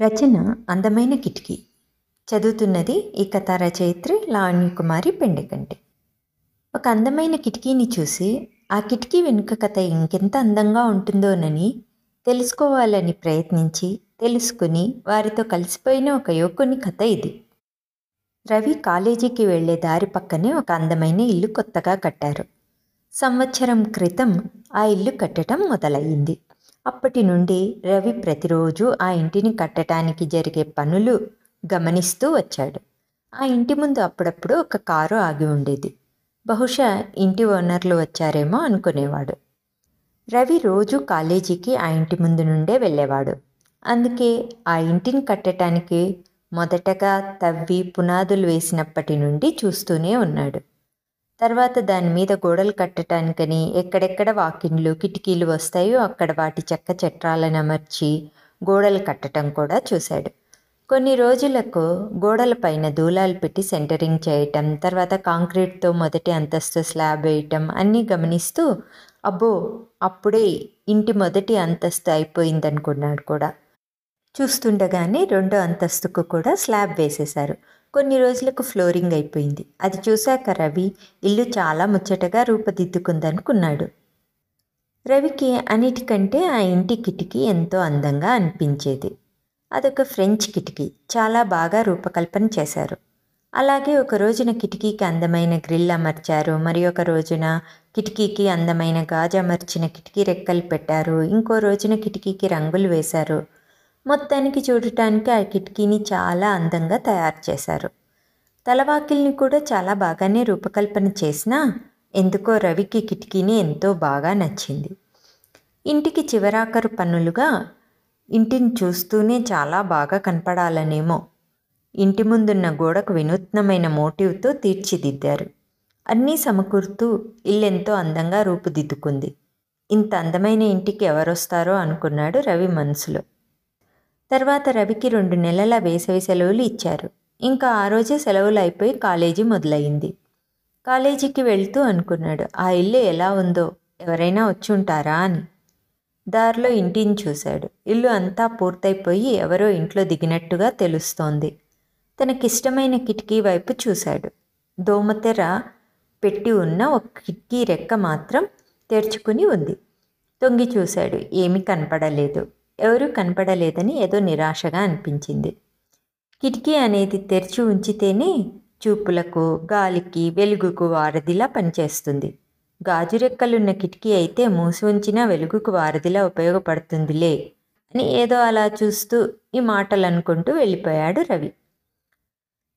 రచన అందమైన కిటికీ. చదువుతున్నది ఈ కథ రచయిత్రి లావణ్యకుమారి పెండెకంటి ఒక అందమైన కిటికీని చూసి ఆ కిటికీ వెనుక కథ ఇంకెంత అందంగా ఉంటుందోనని తెలుసుకోవాలని ప్రయత్నించి తెలుసుకుని వారితో కలిసిపోయిన ఒక యువకుని కథ ఇది. రవి కాలేజీకి వెళ్ళే దారి పక్కనే ఒక అందమైన ఇల్లు కొత్తగా కట్టారు. సంవత్సరం క్రితం ఆ ఇల్లు కట్టడం మొదలయ్యింది. అప్పటి నుండి రవి ప్రతిరోజు ఆ ఇంటిని కట్టడానికి జరిగే పనులు గమనిస్తూ వచ్చాడు. ఆ ఇంటి ముందు అప్పుడప్పుడు ఒక కారు ఆగి ఉండేది. బహుశా ఇంటి ఓనర్లు వచ్చారేమో అనుకునేవాడు. రవి రోజు కాలేజీకి ఆ ఇంటి ముందు నుండే వెళ్ళేవాడు. అందుకే ఆ ఇంటిని కట్టడానికి మొదటగా తవ్వి పునాదులు వేసినప్పటి నుండి చూస్తూనే ఉన్నాడు. తర్వాత దాని మీద గోడలు కట్టడానికని ఎక్కడెక్కడ వాకిన్లు కిటికీలు వస్తాయో అక్కడ వాటి చెక్క చట్రాలను అమర్చి గోడలు కట్టడం కూడా చూశాడు. కొన్ని రోజులకు గోడలపైన దూలాలు పెట్టి సెంటరింగ్ చేయటం తర్వాత కాంక్రీట్తో మొదటి అంతస్తు స్లాబ్ వేయటం అన్నీ గమనిస్తూ అబ్బో అప్పుడే ఇంటి మొదటి అంతస్తు అయిపోయిందనుకున్నాడు కూడా. చూస్తుండగానే రెండో అంతస్తుకు కూడా స్లాబ్ వేసేశారు. కొన్ని రోజులకు ఫ్లోరింగ్ అయిపోయింది. అది చూశాక రవి ఇల్లు చాలా ముచ్చటగా రూపుదిద్దుకుందనుకున్నాడు. రవికి అన్నిటికంటే ఆ ఇంటి కిటికీ ఎంతో అందంగా అనిపించేది. అదొక ఫ్రెంచ్ కిటికీ. చాలా బాగా రూపకల్పన చేశారు. అలాగే ఒక రోజున కిటికీకి అందమైన గ్రిల్ అమర్చారు. మరి ఒక రోజున కిటికీకి అందమైన గాజు అమర్చిన కిటికీ రెక్కలు పెట్టారు. ఇంకో రోజున కిటికీకి రంగులు వేశారు. మొత్తానికి చూడటానికి ఆ కిటికీని చాలా అందంగా తయారు చేశారు. తలవాకిల్ని కూడా చాలా బాగానే రూపకల్పన చేసినా ఎందుకో రవికి కిటికీని ఎంతో బాగా నచ్చింది. ఇంటికి చివరాకరు పనులుగా ఇంటిని చూస్తూనే చాలా బాగా కనపడాలనేమో ఇంటి ముందున్న గోడకు వినూత్నమైన మోటివ్తో తీర్చిదిద్దారు. అన్నీ సమకూరుతూ ఇల్లెంతో అందంగా రూపుదిద్దుకుంది. ఇంత అందమైన ఇంటికి ఎవరొస్తారో అనుకున్నాడు రవి మనసులో. తర్వాత రవికి రెండు నెలల వేసవి సెలవులు ఇచ్చారు. ఇంకా ఆ రోజే సెలవులు అయిపోయి కాలేజీ మొదలైంది కాలేజీకి వెళ్తూ అనుకున్నాడు ఆ ఇల్లు ఎలా ఉందో ఎవరైనా వచ్చి ఉంటారా అని. దారిలో ఇంటిని చూశాడు. ఇల్లు అంతా పూర్తయిపోయి ఎవరో ఇంట్లో దిగినట్టుగా తెలుస్తోంది. తనకిష్టమైన కిటికీ వైపు చూశాడు. దోమతెర పెట్టి ఉన్న ఒక కిటికీ రెక్క మాత్రం తెరుచుకుని ఉంది. తొంగి చూశాడు ఏమీ కనపడలేదు. ఎవరూ కనపడలేదని ఏదో నిరాశగా అనిపించింది. కిటికీ అనేది తెరిచి ఉంచితేనే చూపులకు గాలికి వెలుగుకు వారధిలా పనిచేస్తుంది. గాజు రెక్కలున్న కిటికీ అయితే మూసి ఉంచిన వెలుగుకు వారధిలా ఉపయోగపడుతుందిలే అని ఏదో అలా చూస్తూ ఈ మాటలు అనుకుంటూ వెళ్ళిపోయాడు రవి.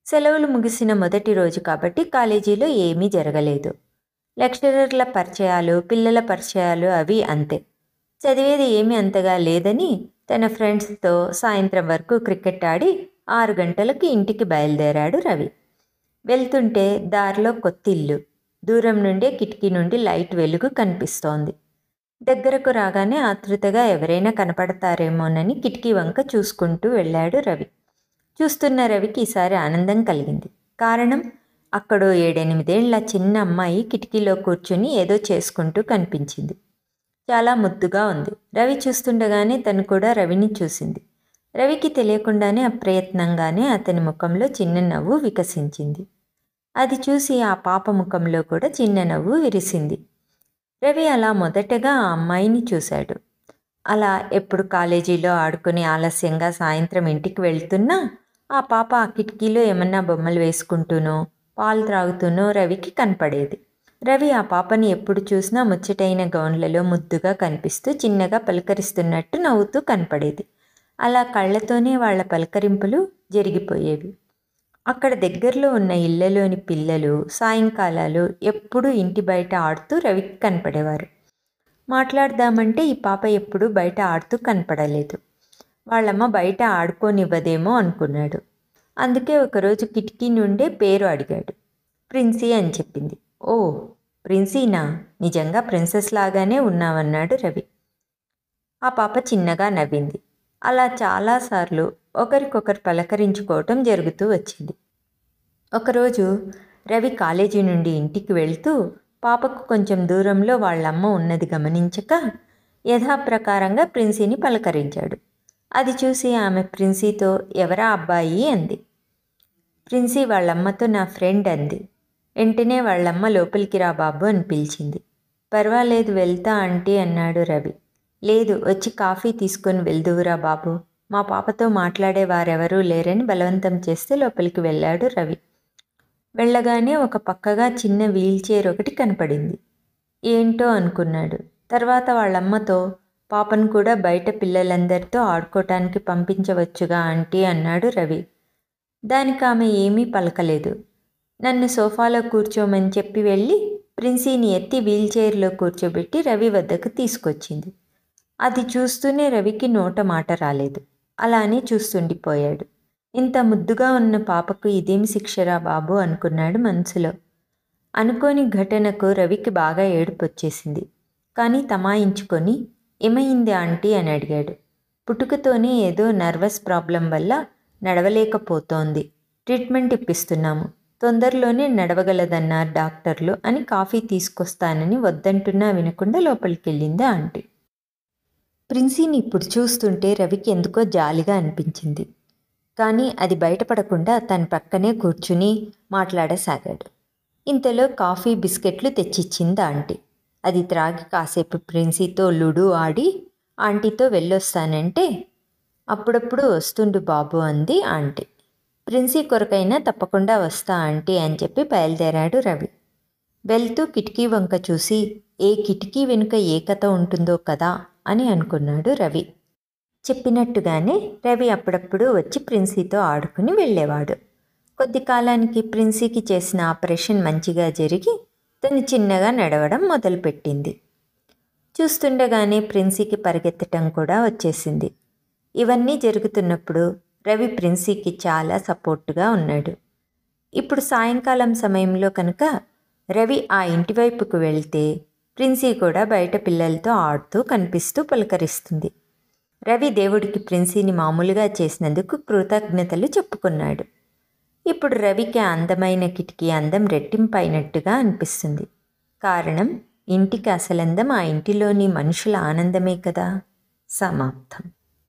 సెలవులు ముగిసిన మొదటి రోజు కాబట్టి కాలేజీలో ఏమీ జరగలేదు. లెక్చరర్ల పరిచయాలు పిల్లల పరిచయాలు అవి అంతే. చదివేది ఏమీ అంతగా లేదని తన ఫ్రెండ్స్తో సాయంత్రం వరకు క్రికెట్ ఆడి ఆరు గంటలకు ఇంటికి బయలుదేరాడు రవి. వెళ్తుంటే దారిలో కొత్తిల్లు దూరం నుండే కిటికీ నుండి లైట్ వెలుగు కనిపిస్తోంది. దగ్గరకు రాగానే ఆతృతగా ఎవరైనా కనపడతారేమోనని కిటికీ వంక చూసుకుంటూ వెళ్ళాడు రవి. చూస్తున్న రవికి ఈసారి ఆనందం కలిగింది. కారణం? అక్కడో ఏడెనిమిదేళ్ళ చిన్న అమ్మాయి కిటికీలో కూర్చుని ఏదో చేసుకుంటూ కనిపించింది. చాలా ముద్దుగా ఉంది. రవి చూస్తుండగానే తను కూడా రవిని చూసింది. రవికి తెలియకుండానే అప్రయత్నంగానే అతని ముఖంలో చిన్న నవ్వు వికసించింది. అది చూసి ఆ పాప ముఖంలో కూడా చిన్న నవ్వు విరిసింది. రవి అలా మొదటగా ఆ అమ్మాయిని చూశాడు. అలా ఎప్పుడు కాలేజీలో ఆడుకుని ఆలస్యంగా సాయంత్రం ఇంటికి వెళ్తున్నా ఆ పాప ఆ కిటికీలో ఏమన్నా బొమ్మలు వేసుకుంటూనో పాలు త్రాగుతూనో రవికి కనపడేది. రవి ఆ పాపని ఎప్పుడు చూసినా ముచ్చటైన గౌన్లలో ముద్దుగా కనిపిస్తూ చిన్నగా పలకరిస్తున్నట్టు నవ్వుతూ కనపడేది. అలా కళ్ళతోనే వాళ్ళ పలకరింపులు జరిగిపోయేవి. అక్కడ దగ్గరలో ఉన్న ఇళ్ళలోని పిల్లలు సాయంకాలాలు ఎప్పుడూ ఇంటి బయట ఆడుతూ రవికి కనపడేవారు. మాట్లాడదామంటే ఈ పాప ఎప్పుడూ బయట ఆడుతూ కనపడలేదు. వాళ్ళమ్మ బయట ఆడుకోనివ్వదేమో అనుకున్నాడు. అందుకే ఒకరోజు కిటికీ నుండే పేరు అడిగాడు. ప్రిన్సీ అని చెప్పింది. ఓ ప్రిన్సీనా? నిజంగా ప్రిన్సెస్ లాగానే ఉన్నావన్నాడు రవి. ఆ పాప చిన్నగా నవ్వింది. అలా చాలాసార్లు ఒకరికొకరు పలకరించుకోవటం జరుగుతూ వచ్చింది. ఒకరోజు రవి కాలేజీ నుండి ఇంటికి వెళ్తూ పాపకు కొంచెం దూరంలో వాళ్ళమ్మ ఉన్నది గమనించక యథాప్రకారంగా ప్రిన్సీని పలకరించాడు. అది చూసి ఆమె ప్రిన్సీతో ఎవరా అబ్బాయి? అంది. ప్రిన్సీ వాళ్ళమ్మతో నా ఫ్రెండ్ అంది. వెంటనే వాళ్ళమ్మ లోపలికి రా బాబు అని పిలిచింది. పర్వాలేదు వెళ్తా ఆంటీ అన్నాడు రవి. లేదు వచ్చి కాఫీ తీసుకొని వెళ్దువురా బాబు. మా పాపతో మాట్లాడే వారెవరూ లేరని బలవంతం చేస్తే లోపలికి వెళ్ళాడు రవి. వెళ్ళగానే ఒక పక్కగా చిన్న వీల్ చైర్ ఒకటి కనపడింది. ఏంటో అనుకున్నాడు. తర్వాత వాళ్ళమ్మతో పాపను కూడా బయట పిల్లలందరితో ఆడుకోవటానికి పంపించవచ్చుగా ఆంటీ అన్నాడు రవి. దానికి ఆమె ఏమీ పలకలేదు. నన్ను సోఫాలో కూర్చోమని చెప్పి వెళ్ళి ప్రిన్సీని ఎత్తి వీల్చైర్లో కూర్చోబెట్టి రవి వద్దకు తీసుకొచ్చింది. అది చూస్తూనే రవికి నోట మాట రాలేదు. అలానే చూస్తుండిపోయాడు. ఇంత ముద్దుగా ఉన్న పాపకు ఇదేమి శిక్షరా బాబు అనుకున్నాడు మనసులో. అనుకోని ఘటనకు రవికి బాగా ఏడుపొచ్చేసింది. కానీ తమాయించుకొని ఏమైంది ఆంటీ? అని అడిగాడు. పుట్టుకతోనే ఏదో నర్వస్ ప్రాబ్లం వల్ల నడవలేకపోతోంది. ట్రీట్మెంట్ ఇప్పిస్తున్నాము. తొందరలోనే నడవగలదన్నారు డాక్టర్లు. అని కాఫీ తీసుకొస్తానని వద్దంటున్నా వినకుండా లోపలికెళ్ళింది ఆంటీ. ప్రిన్సీని ఇప్పుడు చూస్తుంటే రవికి ఎందుకో జాలిగా అనిపించింది. కానీ అది బయటపడకుండా తన పక్కనే కూర్చుని మాట్లాడసాగాడు. ఇంతలో కాఫీ బిస్కెట్లు తెచ్చిచ్చింది ఆంటీ. అది త్రాగి కాసేపు ప్రిన్సీతో లుడు ఆడి ఆంటీతో వెళ్ళొస్తానంటే అప్పుడప్పుడు వస్తుండు బాబు అంది ఆంటీ. ప్రిన్సీ కొరకైనా తప్పకుండా వస్తా ఆంటీ అని చెప్పి బయలుదేరాడు రవి. వెళ్తూ కిటికీ వంక చూసి ఏ కిటికీ వెనుక ఏ కథ ఉంటుందో కదా అని అనుకున్నాడు రవి. చెప్పినట్టుగానే రవి అప్పుడప్పుడు వచ్చి ప్రిన్సీతో ఆడుకుని వెళ్ళేవాడు. కొద్ది కాలానికి ప్రిన్సీకి చేసిన ఆపరేషన్ మంచిగా జరిగి తను చిన్నగా నడవడం మొదలుపెట్టింది. చూస్తుండగానే ప్రిన్సీకి పరిగెత్తటం కూడా వచ్చేసింది. ఇవన్నీ జరుగుతున్నప్పుడు రవి ప్రిన్సీకి చాలా సపోర్టుగా ఉన్నాడు. ఇప్పుడు సాయంకాలం సమయంలో కనుక రవి ఆ ఇంటి వైపుకు వెళ్తే ప్రిన్సీ కూడా బయట పిల్లలతో ఆడుతూ కనిపిస్తూ పలకరిస్తుంది. రవి దేవుడికి ప్రిన్సీని మామూలుగా చేసినందుకు కృతజ్ఞతలు చెప్పుకున్నాడు. ఇప్పుడు రవికి అందమైన కిటికీ అందం రెట్టింపైనట్టుగా అనిపిస్తుంది. కారణం ఇంటికి అసలందం ఆ ఇంటిలోని మనుషుల ఆనందమే కదా. సమాప్తం.